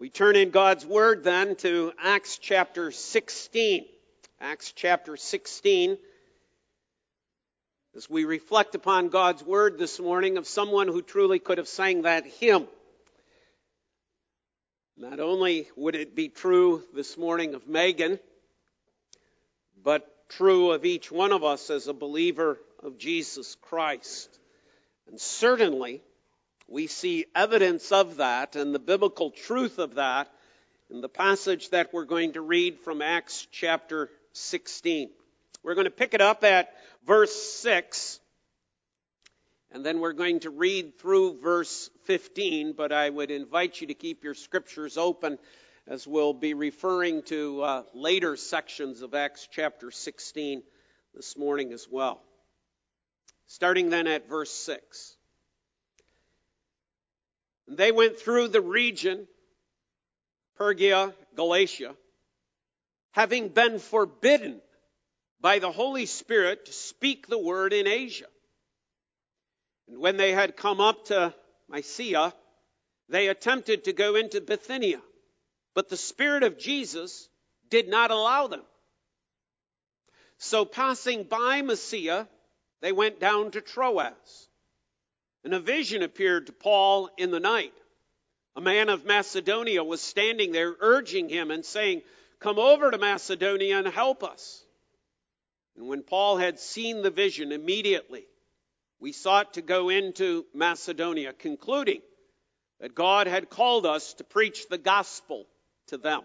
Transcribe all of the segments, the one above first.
We turn in God's Word then to Acts chapter 16. Acts chapter 16. As we reflect upon God's Word this morning of someone who truly could have sang that hymn. Not only would it be true this morning of Megan, but true of each one of us as a believer of Jesus Christ. And certainly, we see evidence of that and the biblical truth of that in the passage that we're going to read from Acts chapter 16. We're going to pick it up at verse 6, and then we're going to read through verse 15, but I would invite you to keep your scriptures open as we'll be referring to uh, later sections of Acts chapter 16 this morning as well. Starting then at verse 6. They went through the region, Phrygia, Galatia, having been forbidden by the Holy Spirit to speak the word in Asia. And when they had come up to Mysia, they attempted to go into Bithynia, but the Spirit of Jesus did not allow them. So passing by Mysia, they went down to Troas. And a vision appeared to Paul in the night. A man of Macedonia was standing there urging him and saying, Come over to Macedonia and help us. And when Paul had seen the vision, immediately we sought to go into Macedonia, concluding that God had called us to preach the gospel to them.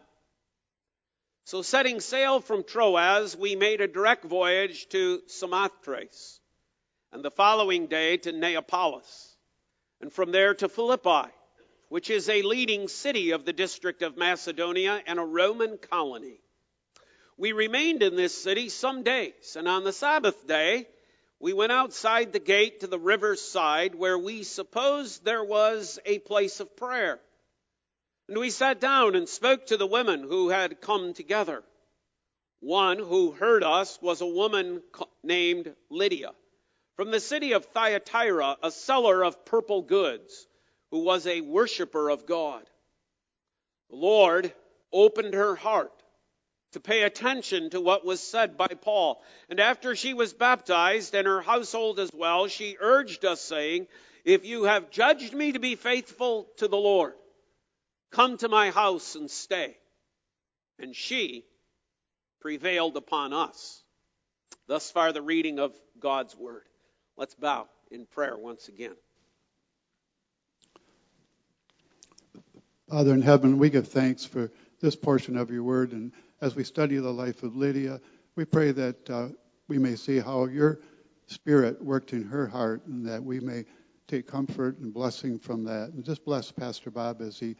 So setting sail from Troas, we made a direct voyage to Samothrace and the following day to Neapolis, and from there to Philippi, which is a leading city of the district of Macedonia and a Roman colony. We remained in this city some days, and on the Sabbath day, we went outside the gate to the river's side where we supposed there was a place of prayer. And we sat down and spoke to the women who had come together. One who heard us was a woman named Lydia from the city of Thyatira, a seller of purple goods, who was a worshiper of God. The Lord opened her heart to pay attention to what was said by Paul. And after she was baptized and her household as well, she urged us, saying, If you have judged me to be faithful to the Lord, come to my house and stay. And she prevailed upon us. Thus far, the reading of God's word. Let's bow in prayer once again. Father in heaven, we give thanks for this portion of your word. And as we study the life of Lydia, we pray that uh, we may see how your spirit worked in her heart and that we may take comfort and blessing from that. And just bless Pastor Bob as he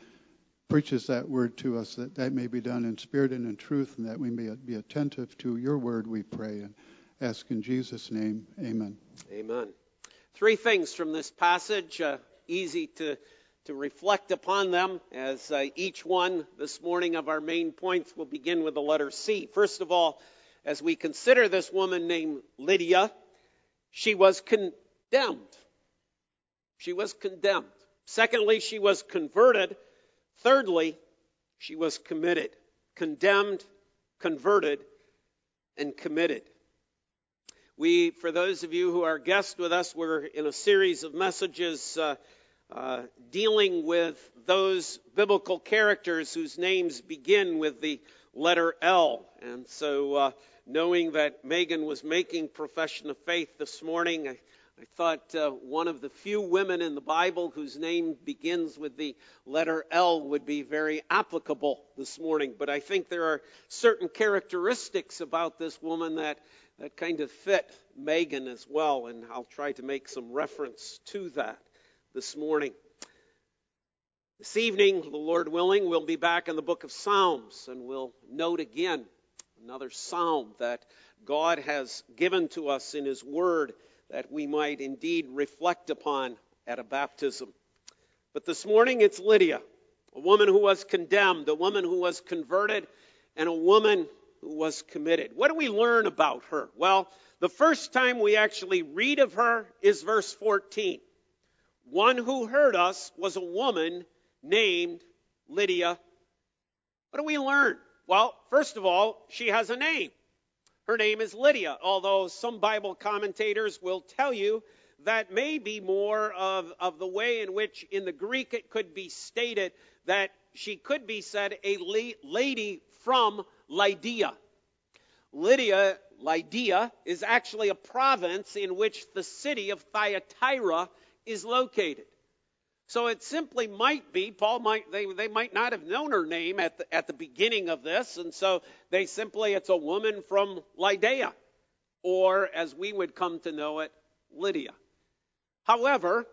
preaches that word to us, that that may be done in spirit and in truth, and that we may be attentive to your word, we pray. And ask in Jesus' name, amen. Amen. Three things from this passage, uh, easy to, to reflect upon them, as uh, each one this morning of our main points will begin with the letter C. First of all, as we consider this woman named Lydia, she was condemned. She was condemned. Secondly, she was converted. Thirdly, she was committed. Condemned, converted, and committed. We, for those of you who are guests with us, we're in a series of messages uh, uh, dealing with those biblical characters whose names begin with the letter L. And so, uh, knowing that Megan was making profession of faith this morning, I, I thought uh, one of the few women in the Bible whose name begins with the letter L would be very applicable this morning. But I think there are certain characteristics about this woman that that kind of fit Megan as well, and I'll try to make some reference to that this morning. This evening, the Lord willing, we'll be back in the book of Psalms, and we'll note again another psalm that God has given to us in His Word that we might indeed reflect upon at a baptism. But this morning, it's Lydia, a woman who was condemned, a woman who was converted, and a woman was committed. What do we learn about her? Well, the first time we actually read of her is verse 14. One who heard us was a woman named Lydia What do we learn? Well, first of all, she has a name. Her name is Lydia, although some Bible commentators will tell you that may be more of, of the way in which in the Greek it could be stated that she could be said a lady from Lydia. Lydia, Lydia is actually a province in which the city of Thyatira is located. So it simply might be, Paul might, they, they might not have known her name at the, at the beginning of this, and so they simply, it's a woman from Lydia, or as we would come to know it, Lydia. However,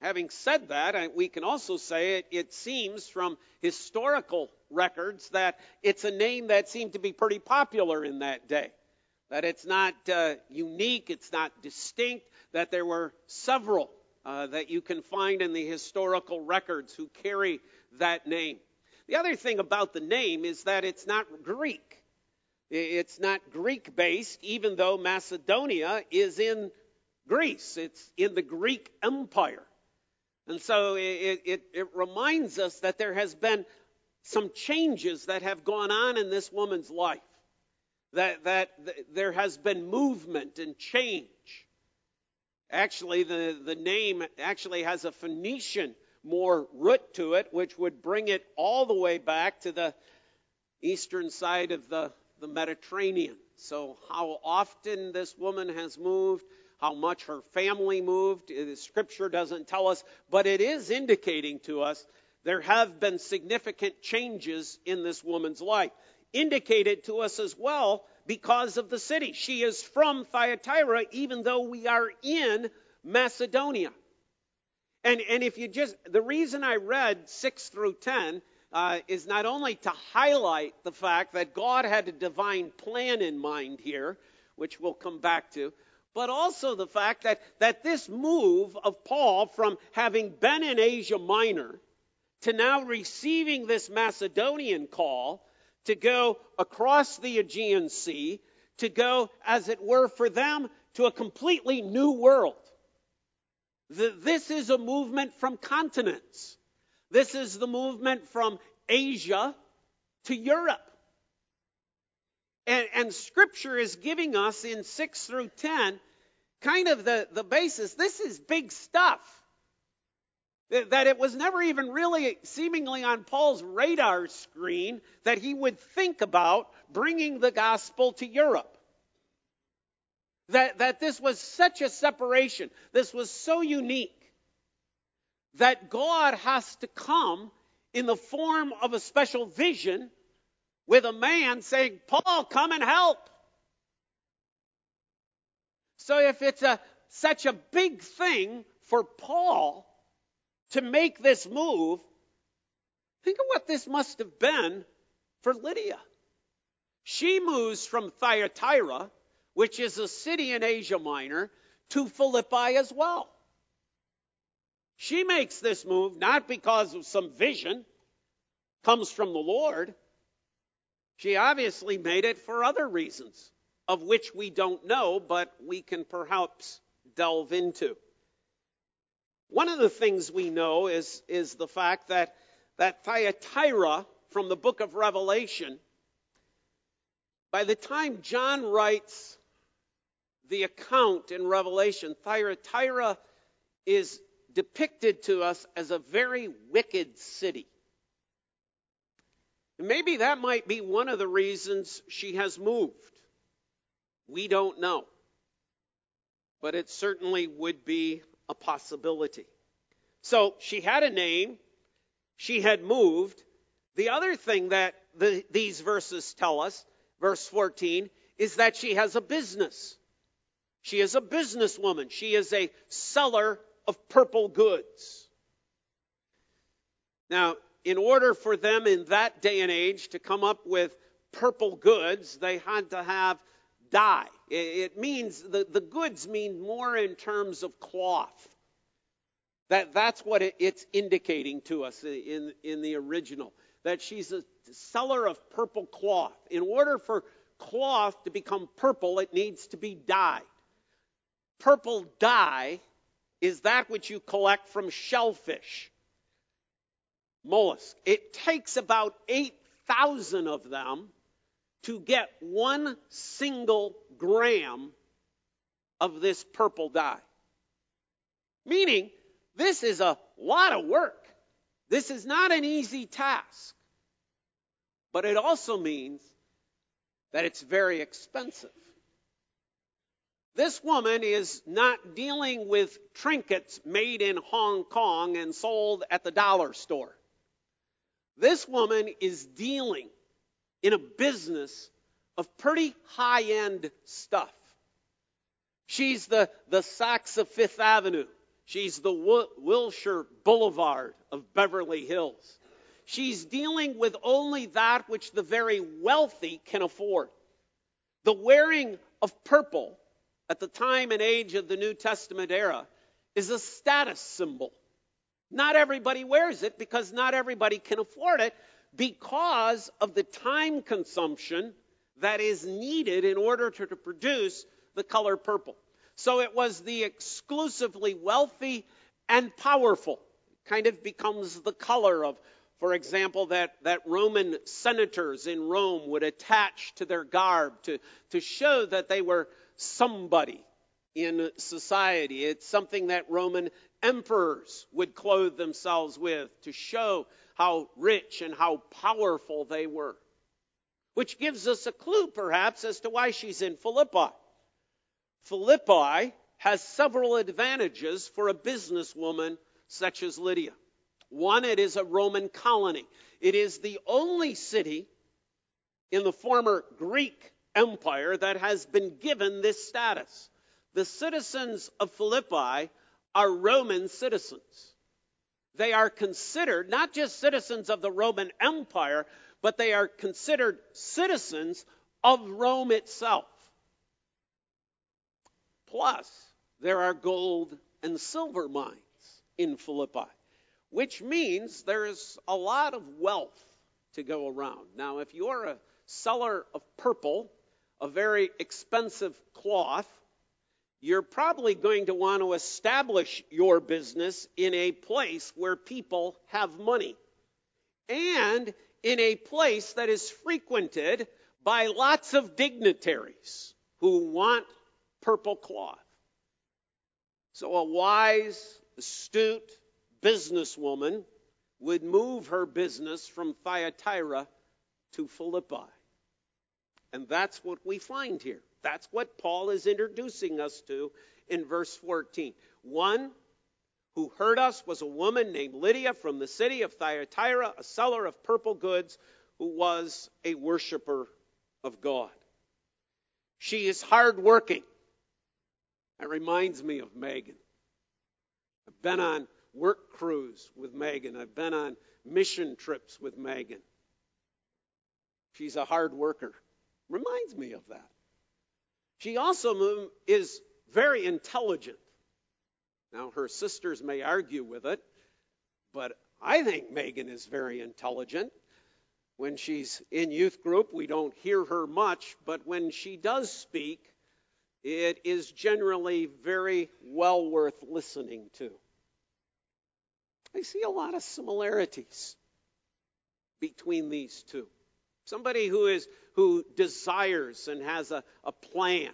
having said that, we can also say it, it seems from historical records that it's a name that seemed to be pretty popular in that day. That it's not uh, unique, it's not distinct, that there were several uh, that you can find in the historical records who carry that name. The other thing about the name is that it's not Greek. It's not Greek based, even though Macedonia is in Greece. It's in the Greek Empire. And so it, it, it, reminds us that there has been some changes that have gone on in this woman's life. That, that there has been movement and change. Actually, the, the name actually has a Phoenician more root to it, which would bring it all the way back to the eastern side of the, the Mediterranean. So, how often this woman has moved, how much her family moved, the scripture doesn't tell us, but it is indicating to us there have been significant changes in this woman's life. Indicated to us as well because of the city. She is from Thyatira, even though we are in Macedonia. And, and if you just, the reason I read 6 through 10 uh, is not only to highlight the fact that God had a divine plan in mind here, which we'll come back to, but also the fact that, that this move of Paul from having been in Asia Minor to now receiving this Macedonian call to go across the Aegean Sea, to go, as it were, for them to a completely new world. This is a movement from continents. This is the movement from Asia to Europe. And, and, Scripture is giving us in 6 through 10 kind of the, the basis. This is big stuff. That it was never even really seemingly on Paul's radar screen that he would think about bringing the gospel to Europe. That, that this was such a separation, this was so unique, that God has to come in the form of a special vision with a man saying, Paul, come and help. So if it's a, such a big thing for Paul, to make this move, think of what this must have been for Lydia. She moves from Thyatira, which is a city in Asia Minor, to Philippi as well. She makes this move not because of some vision comes from the Lord. She obviously made it for other reasons, of which we don't know, but we can perhaps delve into. One of the things we know is, is the fact that, that Thyatira from the book of Revelation, by the time John writes the account in Revelation, Thyatira is depicted to us as a very wicked city. Maybe that might be one of the reasons she has moved. We don't know. But it certainly would be a possibility. So she had a name, she had moved. The other thing that the, these verses tell us, verse 14, is that she has a business. She is a businesswoman. She is a seller of purple goods. Now, in order for them in that day and age to come up with purple goods, they had to have dye. It means the, the goods mean more in terms of cloth. That, that's what it, it's indicating to us in, in the original. That she's a seller of purple cloth. In order for cloth to become purple, it needs to be dyed. Purple dye is that which you collect from shellfish, mollusk. It takes about eight thousand of them to get one single gram of this purple dye. Meaning, this is a lot of work. This is not an easy task. But it also means that it's very expensive. This woman is not dealing with trinkets made in Hong Kong and sold at the dollar store. This woman is dealing in a business of pretty high end stuff. She's the, the Saks of Fifth Avenue. She's the Wilshire Boulevard of Beverly Hills. She's dealing with only that which the very wealthy can afford. The wearing of purple at the time and age of the New Testament era is a status symbol. Not everybody wears it because not everybody can afford it because of the time consumption that is needed in order to, to produce the color purple. So it was the exclusively wealthy and powerful. Kind of becomes the color of, for example, that, that Roman senators in Rome would attach to their garb to, to show that they were somebody in society. It's something that Roman emperors would clothe themselves with to show how rich and how powerful they were. Which gives us a clue, perhaps, as to why she's in Philippi. Philippi has several advantages for a businesswoman such as Lydia. One, it is a Roman colony. It is the only city in the former Greek Empire that has been given this status. The citizens of Philippi are Roman citizens. They are considered not just citizens of the Roman Empire, but they are considered citizens of Rome itself. Plus, there are gold and silver mines in Philippi, which means there's a lot of wealth to go around. Now, if you're a seller of purple, a very expensive cloth, you're probably going to want to establish your business in a place where people have money and in a place that is frequented by lots of dignitaries who want purple cloth. So a wise, astute businesswoman would move her business from Thyatira to Philippi. And that's what we find here. That's what Paul is introducing us to in verse 14. One who heard us was a woman named Lydia from the city of Thyatira, a seller of purple goods, who was a worshiper of God. She is hardworking. That reminds me of Megan. I've been on work crews with Megan. I've been on mission trips with Megan. She's a hard worker. Reminds me of that. She also is very intelligent. Now, her sisters may argue with it, but I think Megan is very intelligent. When she's in youth group, we don't hear her much, but when she does speak, it is generally very well worth listening to. I see a lot of similarities between these two. Somebody who is who desires and has a, a plan.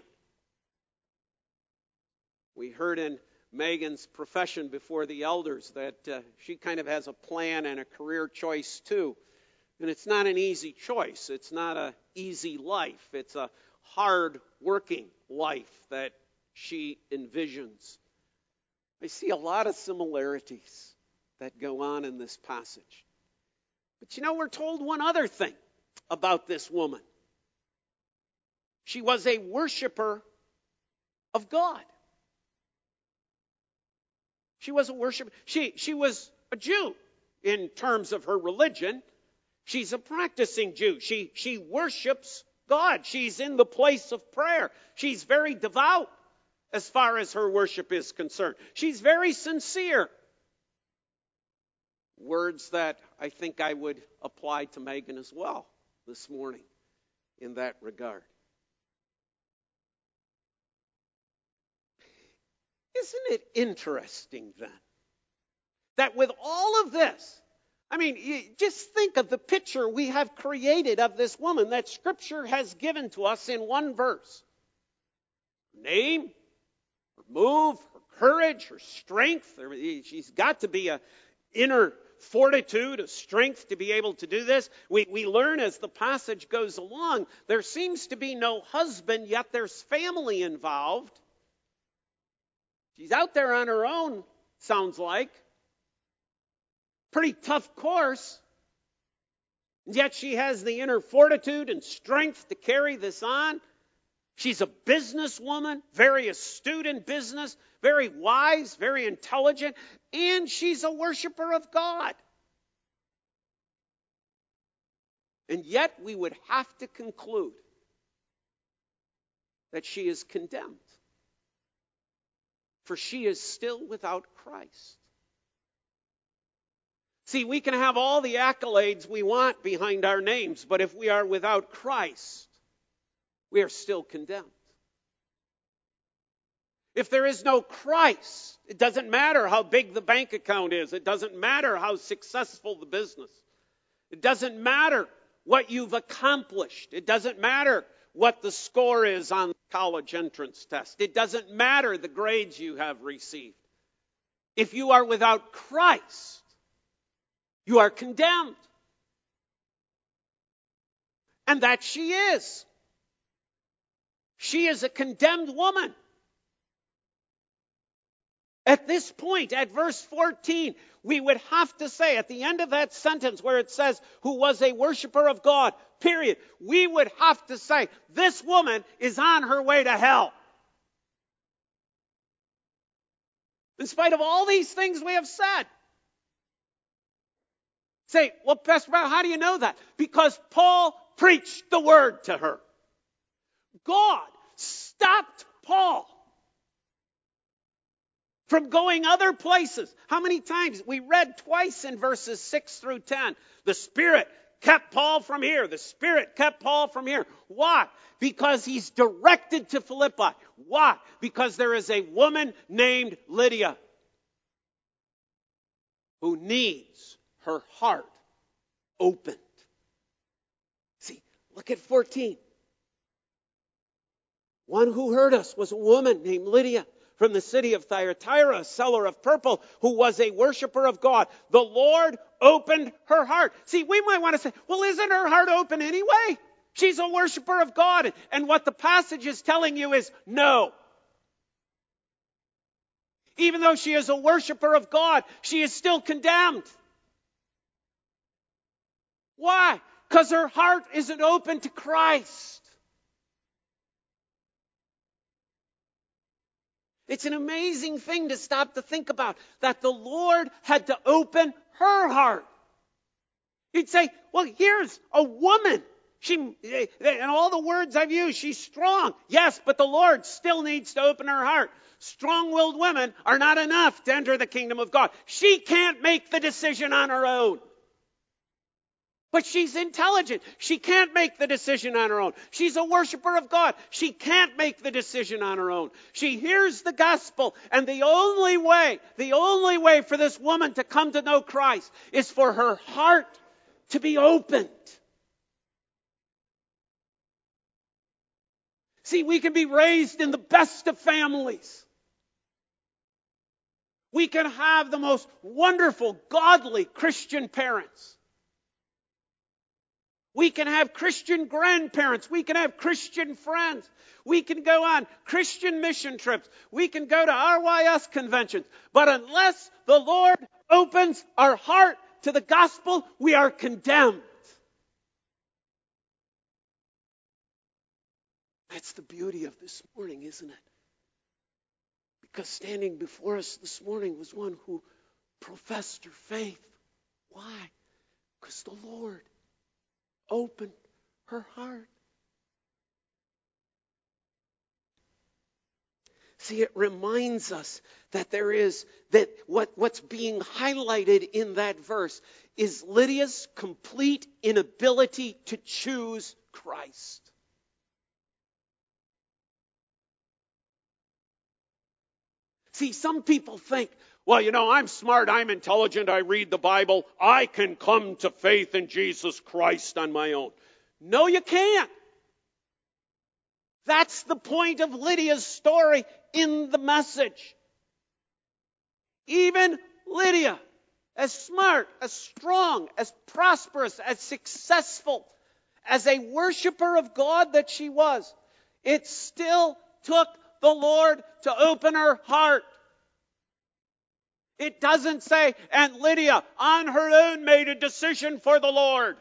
We heard in Megan's profession before the elders that uh, she kind of has a plan and a career choice too. And it's not an easy choice. It's not an easy life. It's a hard working life that she envisions. I see a lot of similarities that go on in this passage. But you know, we're told one other thing about this woman. She was a worshiper of God. She was a worshiper. She, she was a Jew in terms of her religion. She's a practicing Jew. She, she worships God. She's in the place of prayer. She's very devout as far as her worship is concerned. She's very sincere. Words that I think I would apply to Megan as well this morning in that regard. Isn't it interesting then that with all of this, I mean, just think of the picture we have created of this woman that Scripture has given to us in one verse. Her name, her move, her courage, her strength. She's got to be a inner fortitude, strength to be able to do this. We, we learn as the passage goes along, there seems to be no husband, yet there's family involved. She's out there on her own, sounds like pretty tough course. And yet she has the inner fortitude and strength to carry this on. She's a businesswoman, very astute in business, very wise, very intelligent, and she's a worshiper of God. And yet we would have to conclude that she is condemned. For she is still without Christ. See, we can have all the accolades we want behind our names, but if we are without Christ, we are still condemned. If there is no Christ, it doesn't matter how big the bank account is. It doesn't matter how successful the business. It doesn't matter what you've accomplished. It doesn't matter what the score is on the college entrance test. It doesn't matter the grades you have received. If you are without Christ, you are condemned. And that she is. She is a condemned woman. At this point, at verse 14, we would have to say at the end of that sentence where it says, who was a worshiper of God, period, we would have to say, this woman is on her way to hell. In spite of all these things we have said. Say, well, Pastor Brown, how do you know that? Because Paul preached the word to her. God stopped Paul from going other places. How many times? We read twice in verses 6 through 10. The Spirit kept Paul from here. The Spirit kept Paul from here. Why? Because he's directed to Philippi. Why? Because there is a woman named Lydia who needs her heart opened. See, look at 14. One who heard us was a woman named Lydia from the city of Thyatira, a seller of purple, who was a worshiper of God. The Lord opened her heart. See, we might want to say, well, isn't her heart open anyway? She's a worshiper of God. And what the passage is telling you is no. Even though she is a worshiper of God, she is still condemned. Why? Because her heart isn't open to Christ. It's an amazing thing to stop to think about that the Lord had to open her heart. He'd say, well, here's a woman. She, and all the words I've used, she's strong. Yes, but the Lord still needs to open her heart. Strong-willed women are not enough to enter the kingdom of God. She can't make the decision on her own. But she's intelligent. She can't make the decision on her own. She's a worshiper of God. She can't make the decision on her own. She hears the gospel, and the only way, the only way for this woman to come to know Christ is for her heart to be opened. See, we can be raised in the best of families. We can have the most wonderful, godly Christian parents. We can have Christian grandparents. We can have Christian friends. We can go on Christian mission trips. We can go to RYS conventions. But unless the Lord opens our heart to the gospel, we are condemned. That's the beauty of this morning, isn't it? Because standing before us this morning was one who professed her faith. Why? Because the Lord opened her heart. See, it reminds us that there is, that what, what's being highlighted in that verse is Lydia's complete inability to choose Christ. See, some people think, Well, you know, I'm smart, I'm intelligent, I read the Bible, I can come to faith in Jesus Christ on my own. No, you can't. That's the point of Lydia's story in the message. Even Lydia, as smart, as strong, as prosperous, as successful, as a worshiper of God that she was, it still took the Lord to open her heart. It doesn't say, and Lydia on her own made a decision for the Lord.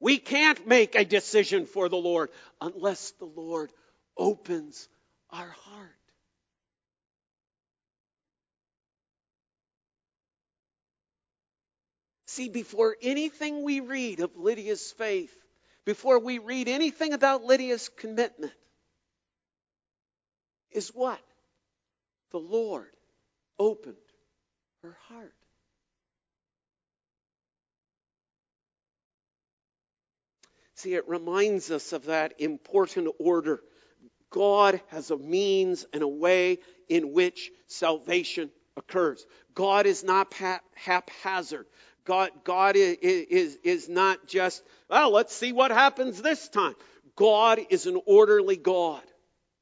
We can't make a decision for the Lord unless the Lord opens our heart. See, before anything we read of Lydia's faith, before we read anything about Lydia's commitment, is what? The Lord opened her heart. See, it reminds us of that important order. God has a means and a way in which salvation occurs. God is not haphazard. God, God is, is, is not just, well, let's see what happens this time. God is an orderly God.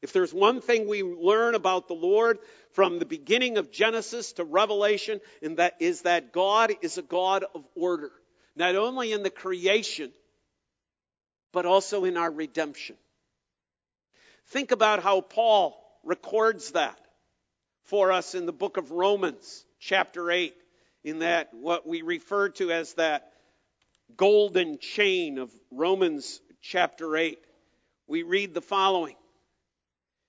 If there's one thing we learn about the Lord from the beginning of Genesis to Revelation, and that is that God is a God of order. Not only in the creation, but also in our redemption. Think about how Paul records that for us in the book of Romans, chapter 8, in that what we refer to as that golden chain of Romans chapter 8. We read the following.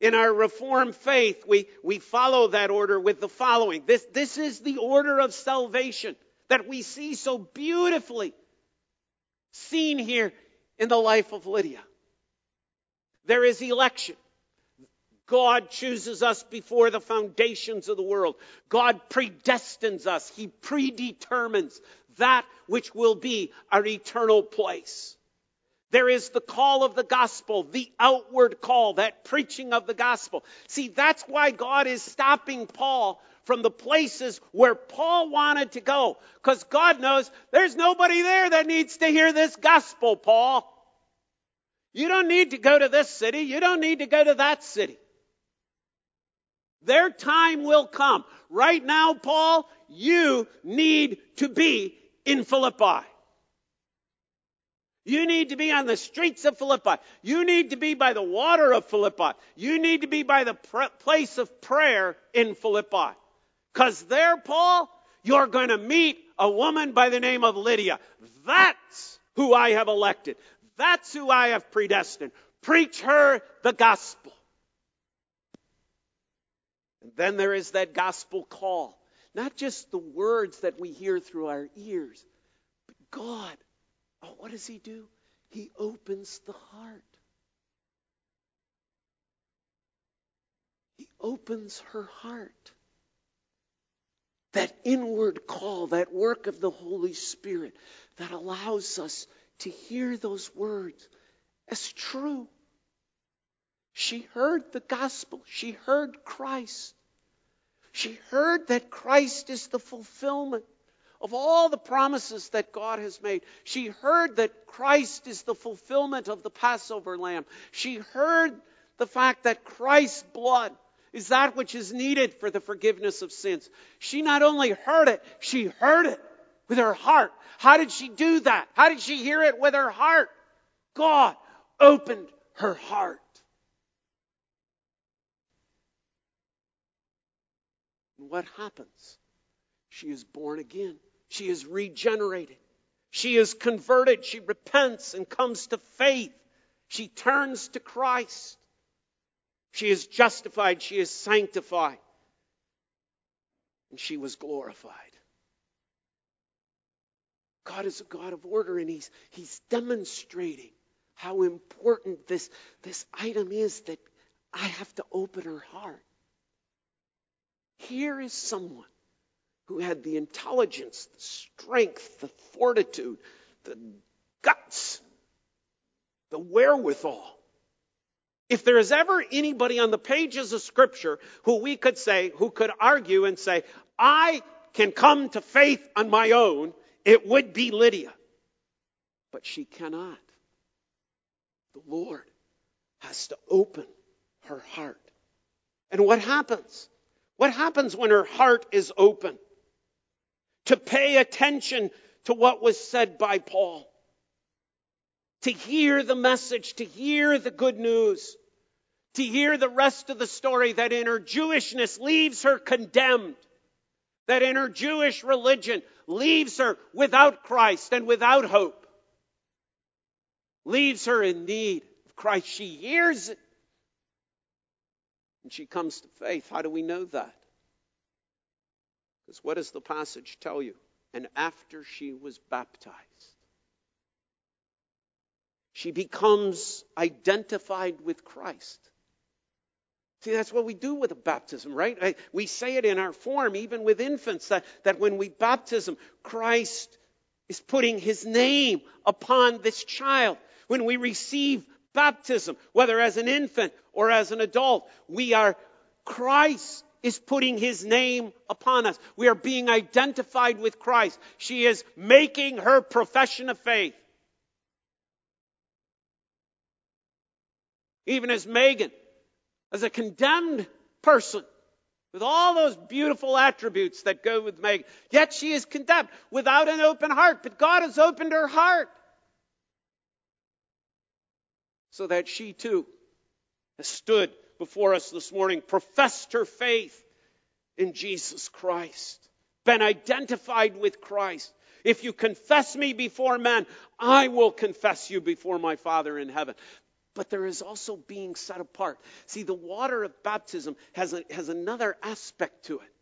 In our Reformed faith, we, we follow that order with the following. This, this is the order of salvation that we see so beautifully seen here in the life of Lydia. There is election. God chooses us before the foundations of the world. God predestines us. He predetermines that which will be our eternal place. There is the call of the gospel, the outward call, that preaching of the gospel. See, that's why God is stopping Paul from the places where Paul wanted to go. Because God knows there's nobody there that needs to hear this gospel, Paul. You don't need to go to this city. You don't need to go to that city. Their time will come. Right now, Paul, you need to be in Philippi. You need to be on the streets of Philippi. You need to be by the water of Philippi. You need to be by the place of prayer in Philippi. Because there, Paul, you're going to meet a woman by the name of Lydia. That's who I have elected. That's who I have predestined. Preach her the gospel. And then there is that gospel call. Not just the words that we hear through our ears, but God. Oh, what does He do? He opens the heart. He opens her heart. That inward call, that work of the Holy Spirit that allows us to hear those words as true. She heard the gospel. She heard Christ. She heard that Christ is the fulfillment of all the promises that God has made. She heard that Christ is the fulfillment of the Passover lamb. She heard the fact that Christ's blood is that which is needed for the forgiveness of sins. She not only heard it, she heard it with her heart. How did she do that? How did she hear it with her heart? God opened her heart. And what happens? She is born again. She is regenerated. She is converted. She repents and comes to faith. She turns to Christ. She is justified. She is sanctified. And she was glorified. God is a God of order, and He's, he's demonstrating how important this, this item is that I have to open her heart. Here is someone who had the intelligence, the strength, the fortitude, the guts, the wherewithal. If there is ever anybody on the pages of Scripture who we could say, who could argue and say, I can come to faith on my own, it would be Lydia. But she cannot. The Lord has to open her heart. And what happens? What happens when her heart is open? To pay attention to what was said by Paul. To hear the message, to hear the good news. To hear the rest of the story that in her Jewishness leaves her condemned. That in her Jewish religion leaves her without Christ and without hope. Leaves her in need of Christ. She hears it. And she comes to faith. How do we know that? Because what does the passage tell you? And after she was baptized, she becomes identified with Christ. See, that's what we do with a baptism, right? We say it in our form, even with infants, that, that when we baptism, Christ is putting his name upon this child. When we receive baptism, whether as an infant or as an adult, we are, Christ is putting his name upon us. We are being identified with Christ. She is making her profession of faith. Even as Megan as a condemned person with all those beautiful attributes that go with Megan. Yet she is condemned without an open heart, but God has opened her heart so that she too has stood before us this morning, professed her faith in Jesus Christ, been identified with Christ. If you confess me before men, I will confess you before my Father in heaven but there is also being set apart. See, the water of baptism has, a, has another aspect to it.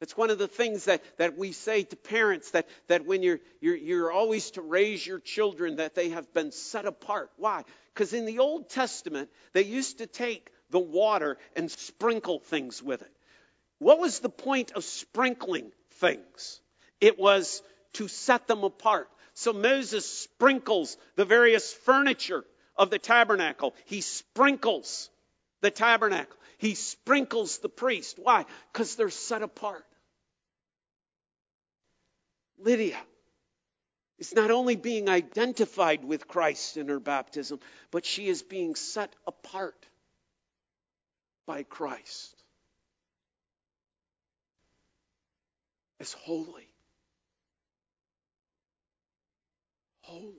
It's one of the things that, that we say to parents that, that when you're, you're, you're always to raise your children, that they have been set apart. Why? Because in the Old Testament, they used to take the water and sprinkle things with it. What was the point of sprinkling things? It was to set them apart. So Moses sprinkles the various furniture of the tabernacle. He sprinkles the tabernacle. He sprinkles the priest. Why? Because they're set apart. Lydia is not only being identified with Christ in her baptism, but she is being set apart by Christ as holy. Holy.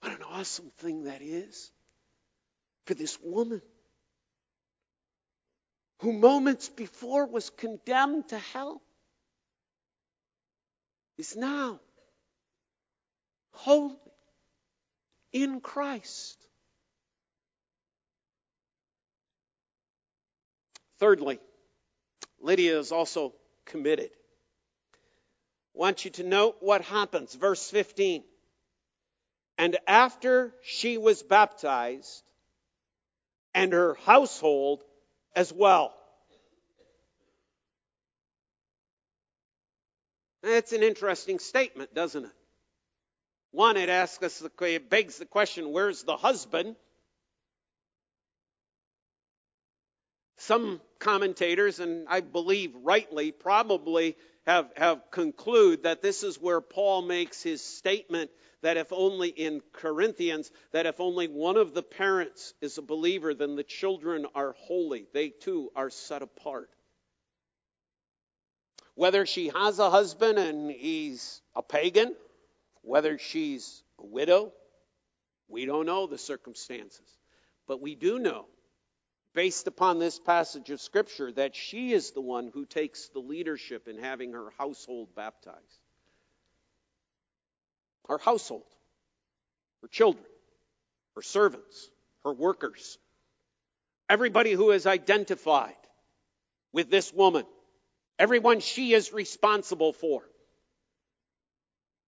What an awesome thing that is for this woman who moments before was condemned to hell is now holy in Christ. Thirdly, Lydia is also committed. I want you to note what happens. Verse 15. And after she was baptized, and her household as well. That's an interesting statement, doesn't it? One, it asks us, it begs the question, where's the husband? Some commentators, and I believe rightly, probably have, have conclude that this is where Paul makes his statement that if only in Corinthians, that if only one of the parents is a believer, then the children are holy. They too are set apart. Whether she has a husband and he's a pagan, whether she's a widow, we don't know the circumstances. But we do know, based upon this passage of Scripture, that she is the one who takes the leadership in having her household baptized. Her household, her children, her servants, her workers, everybody who is identified with this woman, everyone she is responsible for.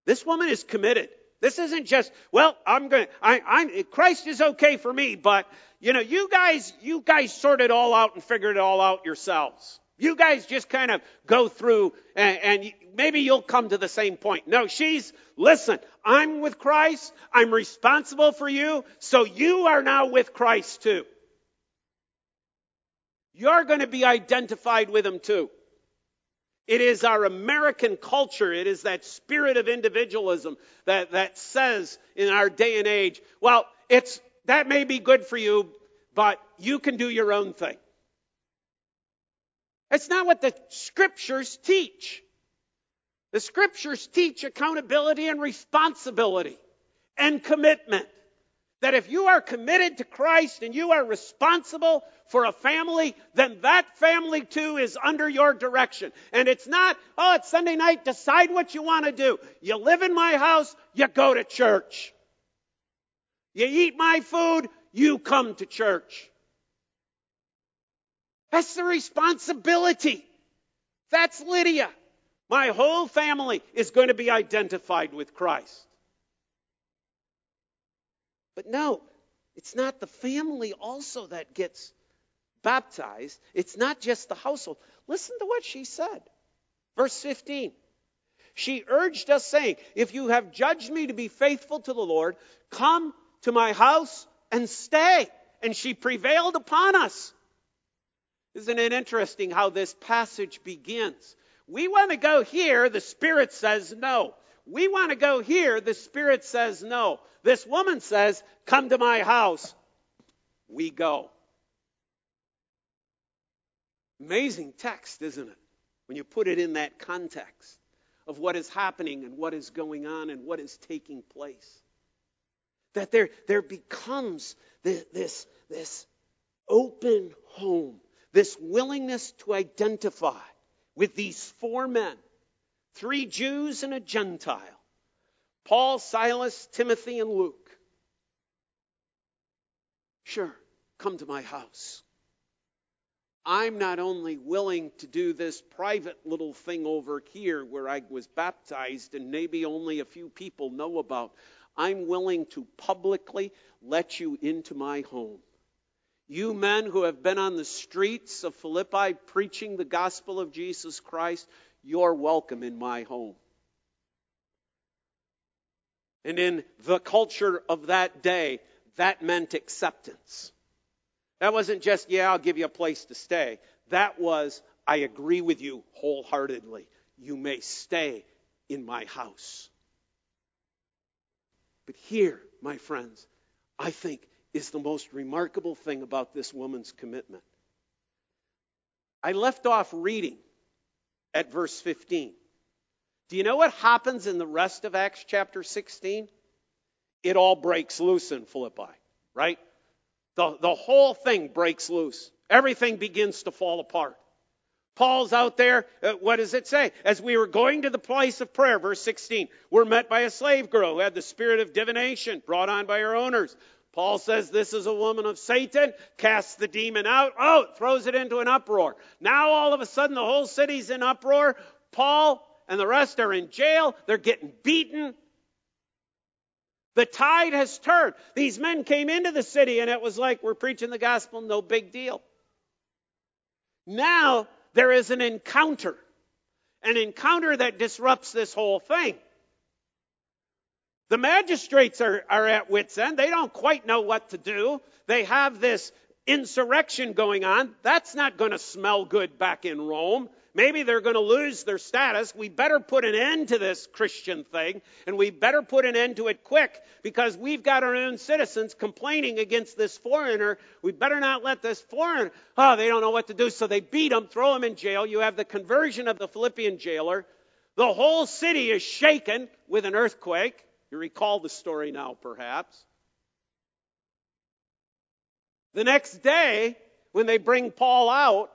This woman is committed. This isn't just, well, I'm going to, I'm, Christ is okay for me, but, you know, you guys, you guys sort it all out and figure it all out yourselves. You guys just kind of go through and, and, maybe you'll come to the same point. No, she's, listen, I'm with Christ. I'm responsible for you. So you are now with Christ too. You're going to be identified with him too. It is our American culture. It is that spirit of individualism that, that says in our day and age, well, it's, that may be good for you, but you can do your own thing. That's not what the scriptures teach. The scriptures teach accountability and responsibility and commitment. That if you are committed to Christ and you are responsible for a family, then that family too is under your direction. And it's not, oh, it's Sunday night, decide what you want to do. You live in my house, you go to church. You eat my food, you come to church. That's the responsibility. That's Lydia. My whole family is going to be identified with Christ. But no, it's not the family also that gets baptized. It's not just the household. Listen to what she said. Verse 15. She urged us, saying, If you have judged me to be faithful to the Lord, come to my house and stay. And she prevailed upon us. Isn't it interesting how this passage begins? We want to go here, the Spirit says no. We want to go here, the Spirit says no. This woman says, Come to my house. We go. Amazing text, isn't it? When you put it in that context of what is happening and what is going on and what is taking place. That there, there becomes this, this, this open home this willingness to identify with these four men three Jews and a Gentile Paul, Silas, Timothy, and Luke. Sure, come to my house. I'm not only willing to do this private little thing over here where I was baptized and maybe only a few people know about. I'm willing to publicly let you into my home. You men who have been on the streets of Philippi preaching the gospel of Jesus Christ, you're welcome in my home. And in the culture of that day, that meant acceptance. That wasn't just, yeah, I'll give you a place to stay. That was, I agree with you wholeheartedly. You may stay in my house. But here, my friends, I think is the most remarkable thing about this woman's commitment. I left off reading at verse 15. Do you know what happens in the rest of Acts chapter 16? It all breaks loose in Philippi, right? The, the whole thing breaks loose. Everything begins to fall apart. Paul's out there. Uh, what does it say? As we were going to the place of prayer, verse 16, we're met by a slave girl who had the spirit of divination brought on by her owners. Paul says this is a woman of Satan, casts the demon out. Oh, throws it into an uproar. Now all of a sudden the whole city's in uproar. Paul and the rest are in jail. They're getting beaten. The tide has turned. These men came into the city and it was like, we're preaching the gospel, no big deal. Now there is an encounter. An encounter that disrupts this whole thing. The magistrates are, are at wits' end. They don't quite know what to do. They have this insurrection going on. That's not going to smell good back in Rome. Maybe they're going to lose their status. We better put an end to this Christian thing, and we better put an end to it quick because we've got our own citizens complaining against this foreigner. We better not let this foreigner, oh, they don't know what to do, so they beat him, throw him in jail. You have the conversion of the Philippian jailer. The whole city is shaken with an earthquake. You recall the story now, perhaps. The next day, when they bring Paul out,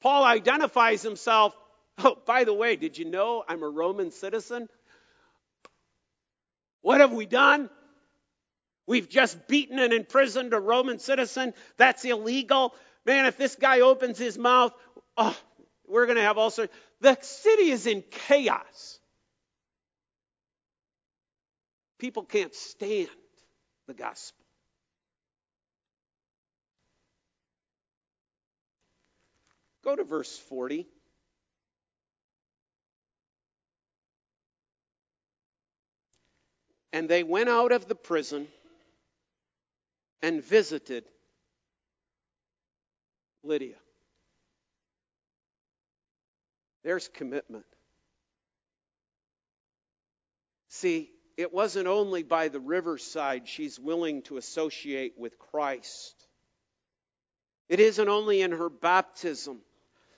Paul identifies himself. Oh, by the way, did you know I'm a Roman citizen? What have we done? We've just beaten and imprisoned a Roman citizen. That's illegal. Man, if this guy opens his mouth, oh, we're going to have all sorts. The city is in chaos. People can't stand the gospel. Go to verse 40. And they went out of the prison and visited Lydia. There's commitment. See, it wasn't only by the riverside she's willing to associate with Christ. It isn't only in her baptism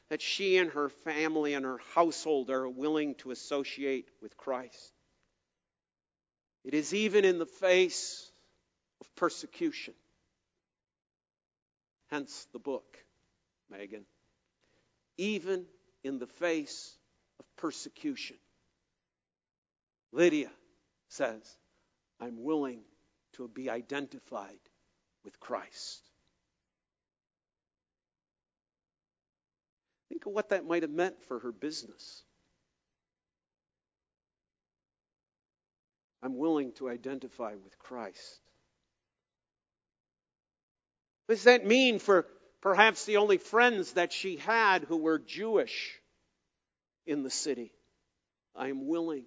that she and her family and her household are willing to associate with Christ. It is even in the face of persecution. Hence the book, Megan. Even in the face of persecution. Lydia says, I'm willing to be identified with Christ. Think of what that might have meant for her business. I'm willing to identify with Christ. What does that mean for perhaps the only friends that she had who were Jewish in the city? I am willing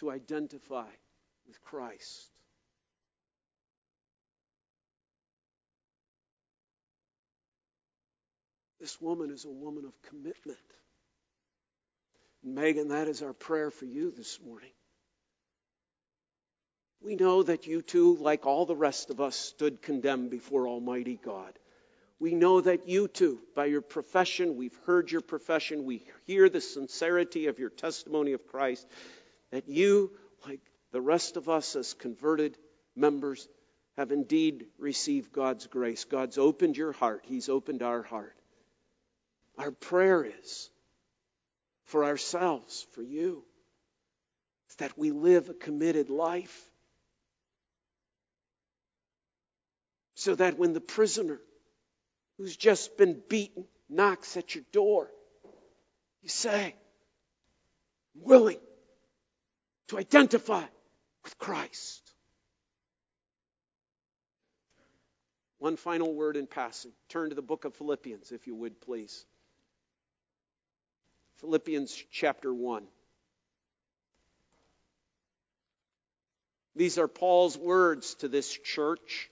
to identify with Christ. This woman is a woman of commitment. Megan, that is our prayer for you this morning. We know that you too, like all the rest of us, stood condemned before Almighty God. We know that you too, by your profession, we've heard your profession, we hear the sincerity of your testimony of Christ, that you, like the rest of us as converted members, have indeed received God's grace. God's opened your heart, He's opened our heart. Our prayer is for ourselves, for you, that we live a committed life. So that when the prisoner who's just been beaten knocks at your door, you say, willing to identify with Christ. One final word in passing. Turn to the book of Philippians, if you would, please. Philippians chapter 1. These are Paul's words to this church.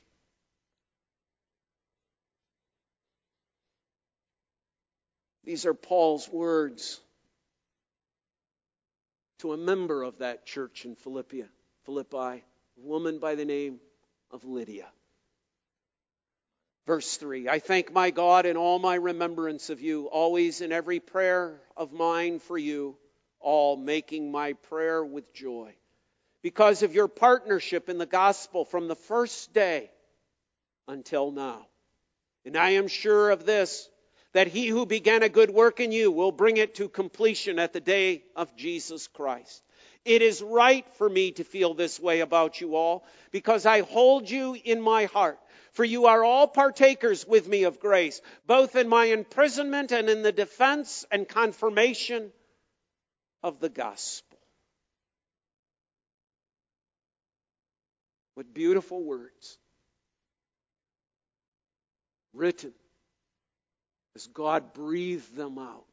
These are Paul's words to a member of that church in Philippi, Philippi, a woman by the name of Lydia. Verse 3 I thank my God in all my remembrance of you, always in every prayer of mine for you, all making my prayer with joy, because of your partnership in the gospel from the first day until now. And I am sure of this that he who began a good work in you will bring it to completion at the day of Jesus Christ. It is right for me to feel this way about you all because I hold you in my heart. For you are all partakers with me of grace, both in my imprisonment and in the defense and confirmation of the gospel. What beautiful words. Written as God breathed them out.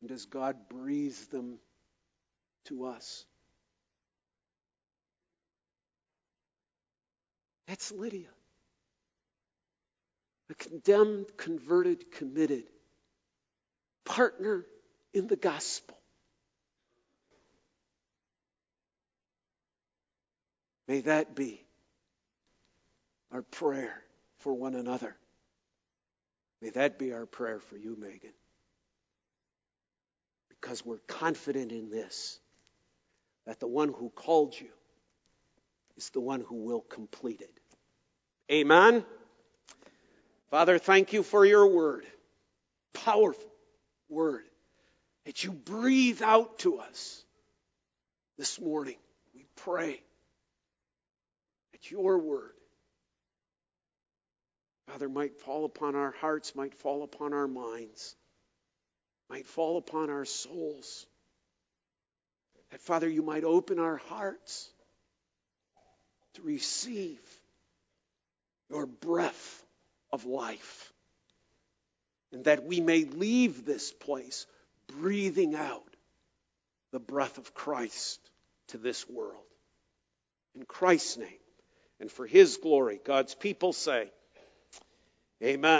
And as God breathes them to us. That's Lydia. A condemned, converted, committed partner in the gospel. May that be our prayer for one another. May that be our prayer for you, Megan. Because we're confident in this that the one who called you is the one who will complete it. Amen. Father, thank you for your word. Powerful word that you breathe out to us this morning. We pray that your word, Father, might fall upon our hearts, might fall upon our minds, might fall upon our souls. That, Father, you might open our hearts to receive your breath of life. And that we may leave this place breathing out the breath of Christ to this world. In Christ's name and for his glory, God's people say, Amen.